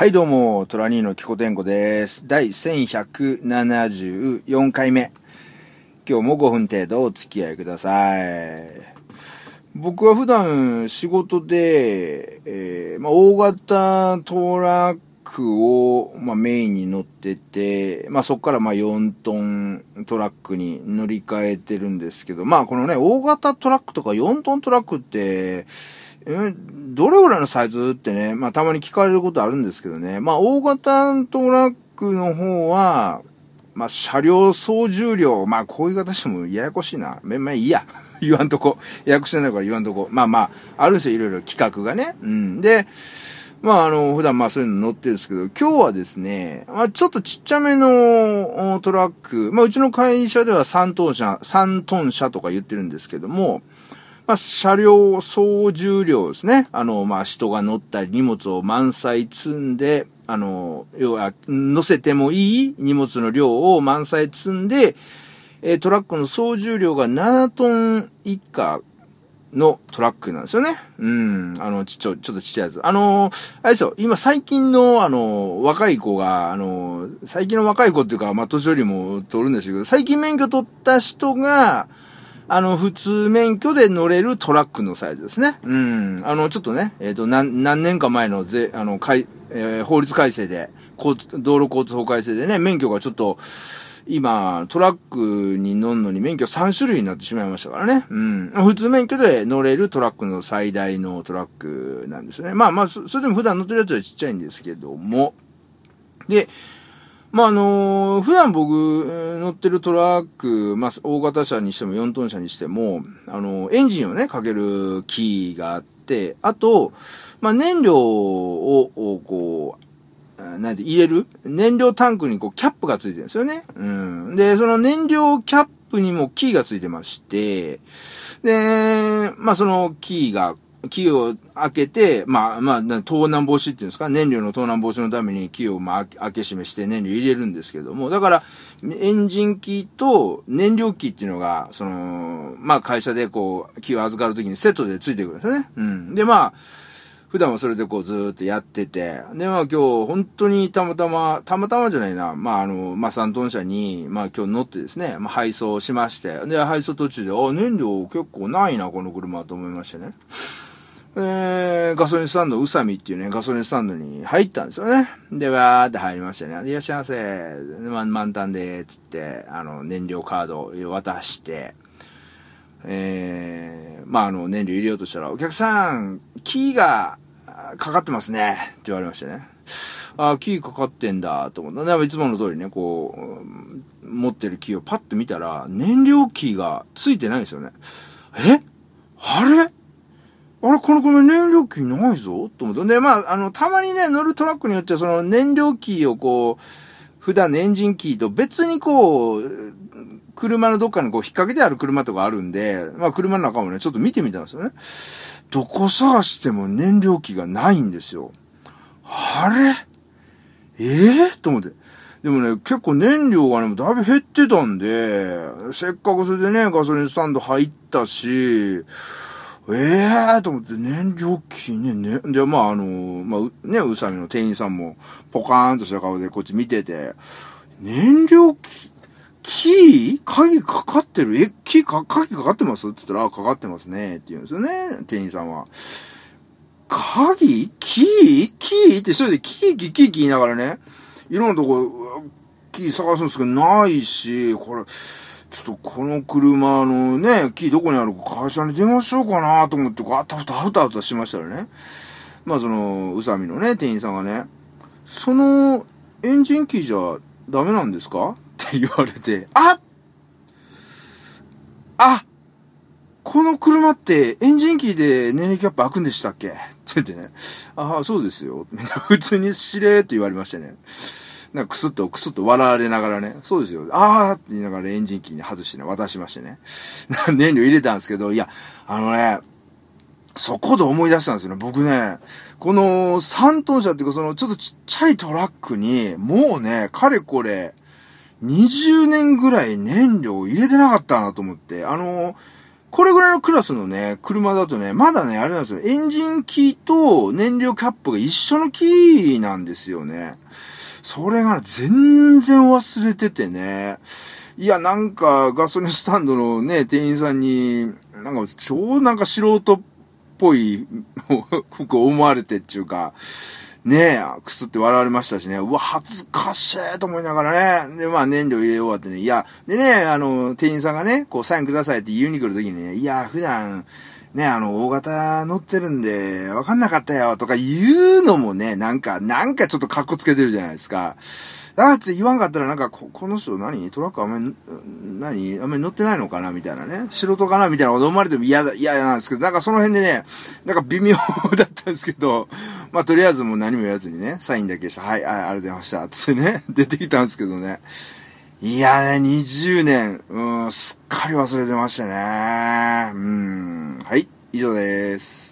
はいどうも、トラニーのキコテンコです。第1174回目。今日も5分程度お付き合いください。僕は普段仕事で、えーまあ、大型トラックを、まあ、メインに乗ってて、まあ、そこからまあ4トントラックに乗り換えてるんですけど、まあこのね、大型トラックとか4トントラックって、えどれぐらいのサイズってね、まあたまに聞かれることあるんですけどね。まあ大型トラックの方は、まあ車両総重量、まあこういう言い方してもややこしいな。まあまあいいや。言わんとこ。ややこしいないから言わんとこ。まあまあ、あるんですよ、いろいろ企画がね。うん。で、まああの、普段まあそういうの乗ってるんですけど、今日はですね、まあちょっとちっちゃめのトラック、まあうちの会社では3トン車、3トン車とか言ってるんですけども、まあ、車両総重量ですね。あの、まあ、人が乗ったり荷物を満載積んで、あの、要は、乗せてもいい荷物の量を満載積んで、えトラックの総重量が7トン以下のトラックなんですよね。うん。あの、ちっちゃい、ちょっとちっちゃいやつ。あのーあれですよ、今最近の、あの、若い子が、あの、最近の若い子っていうか、まあ、年寄りも取るんですけど、最近免許取った人が、あの、普通免許で乗れるトラックのサイズですね。うん。あの、ちょっとね、えっ、と、何、何年か前のぜ、あの、かい、えー法律改正で、道路交通法改正でね、免許がちょっと、今、トラックに乗るのに免許3種類になってしまいましたからね。うん。普通免許で乗れるトラックの最大のトラックなんですね。まあまあ、それでも普段乗ってるやつはちっちゃいんですけども。で、まあ、あのー普段僕、乗ってるトラック、まあ、大型車にしても4トン車にしても、あのーエンジンをね、かけるキーがあって、あと、まあ、燃料を、こう、なんて入れる燃料タンクにこうキャップがついてるんですよね。うん。で、その燃料キャップにもキーがついてまして、で、まあそのキーが、キーを開けて、まあまあ、盗難防止っていうんですか、燃料の盗難防止のためにキーをまあ開け閉めして燃料入れるんですけども、だから、エンジンキーと燃料キーっていうのが、その、まあ会社でこう、キーを預かるときにセットでついてくるんですね。うん。で、まあ、普段はそれでこうずーっとやってて、で、まあ今日本当にたまたま、たまたまじゃないな、まああの、まあ3トン車に、まあ今日乗ってですね、まあ配送しまして、で、配送途中で、あ、燃料結構ないな、この車と思いましてね。えー、ガソリンスタンド、宇佐美っていうね、ガソリンスタンドに入ったんですよね。で、わーって入りましたね。いらっしゃいませ。満タンで、つって、あの、燃料カードを渡して、えー、まあ、あの、燃料入れようとしたら、お客さん、キーがかかってますね。って言われましてね。ああ、キーかかってんだ、と思った。でいつもの通りね、こう、持ってるキーをパッと見たら、燃料キーがついてないんですよね。え？あれ？あれこの車燃料キーないぞ？と思って。で、まあ、あの、たまにね、乗るトラックによっては、その燃料キーをこう、普段エンジンキーと別にこう、車のどっかにこう引っ掛けてある車とかあるんで、まあ車の中もね、ちょっと見てみたんですよね。どこ探しても燃料機がないんですよ。あれ？ええと思って。でもね、結構燃料がね、だいぶ減ってたんで、せっかくそれでね、ガソリンスタンド入ったし、ええー、と思って、燃料機ね、ね、で、まあ、あの、まあ、ね、宇佐美の店員さんも、ポカーンとした顔でこっち見てて、燃料機、キー鍵かかってる？え、キーか、鍵かかってます？って言ったら、あ、かかってますね。って言うんですよね、店員さんは。鍵？キー？キー？って一人でキーキーキーキー言いながらね、いろんなとこ、キー探すんですけど、ないし、これ、ちょっとこの車のね、キーどこにあるか会社に電話しようかなと思って、こうあたふたあたふたしましたらね。まあその、宇佐美のね、店員さんがね、その、エンジンキーじゃダメなんですか？って言われて、ああこの車ってエンジンキーで燃料キャップ開くんでしたっけ？って言ってね。ああ、そうですよ。普通にしれーっと言われましてね。なんかクスッとクスッと笑われながらね。そうですよ。あーって言いながらエンジンキーに外してね、渡しましてね。燃料入れたんですけど、いや、あのね、そこで思い出したんですよね。僕ね、この3トン車っていうか、そのちょっとちっちゃいトラックに、もうね、かれこれ、20年ぐらい燃料を入れてなかったなと思って、あの、これぐらいのクラスのね、車だとね、まだね、あれなんですよ。エンジンキーと燃料キャップが一緒のキーなんですよね。それが、全然忘れててね。いや、なんか、ガソリンスタンドのね、店員さんに、なんか、超なんか素人っぽい服思われてっていうか、ねえ、くすって笑われましたしね、うわ、恥ずかしいと思いながらね、で、まあ燃料入れ終わってね、いや、でね、あの、店員さんがね、こうサインくださいって言うに来るときにね、いや、普段、ね、あの、大型乗ってるんで、わかんなかったよ、とか言うのもね、なんか、なんかちょっと格好つけてるじゃないですか。だって言わんかったらなんかこ、この人何？トラックあんまり、何？あんまり乗ってないのかな？みたいなね。素人かな？みたいなこと思われても嫌だ、嫌なんですけど、なんかその辺でね、なんか微妙だったんですけど、まあとりあえずもう何も言わずにね、サインだけして、はい、はい、ありがとうございました。つってね、出てきたんですけどね。いやね、20年、うん、すっかり忘れてましたね。うん、はい、以上です。